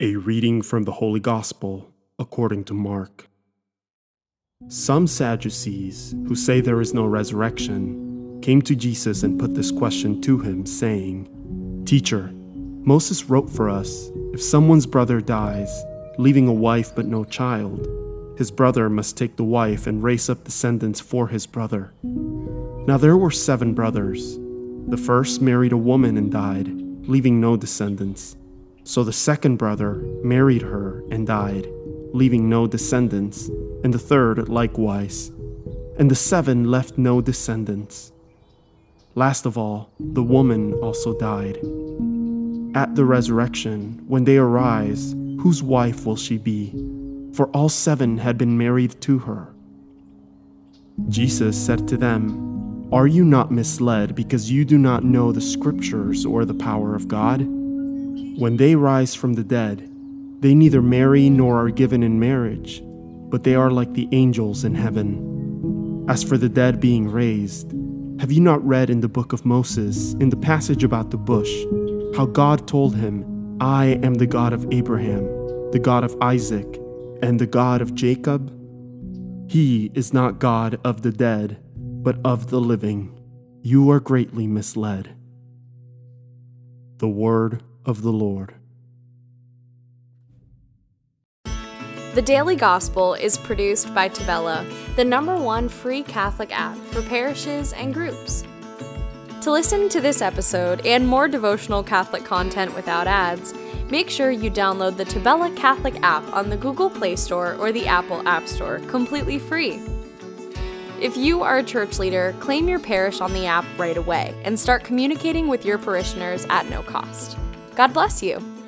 A reading from the Holy Gospel according to Mark. Some Sadducees, who say there is no resurrection, came to Jesus and put this question to him, saying, Teacher, Moses wrote for us if someone's brother dies, leaving a wife but no child, his brother must take the wife and raise up descendants for his brother. Now there were seven brothers. The first married a woman and died, leaving no descendants. So the second brother married her and died, leaving no descendants, and the third likewise. And the seven left no descendants. Last of all, the woman also died. At the resurrection, when they arise, whose wife will she be? For all seven had been married to her. Jesus said to them, Are you not misled because you do not know the Scriptures or the power of God? When they rise from the dead, they neither marry nor are given in marriage, but they are like the angels in heaven. As for the dead being raised, have you not read in the book of Moses, in the passage about the bush, how God told him, I am the God of Abraham, the God of Isaac, and the God of Jacob? He is not God of the dead, but of the living. You are greatly misled. The Word of the Lord. The Daily Gospel is produced by Tabella, the number one free Catholic app for parishes and groups. To listen to this episode and more devotional Catholic content without ads, make sure you download the Tabella Catholic app on the Google Play Store or the Apple App Store completely free. If you are a church leader, claim your parish on the app right away and start communicating with your parishioners at no cost. God bless you.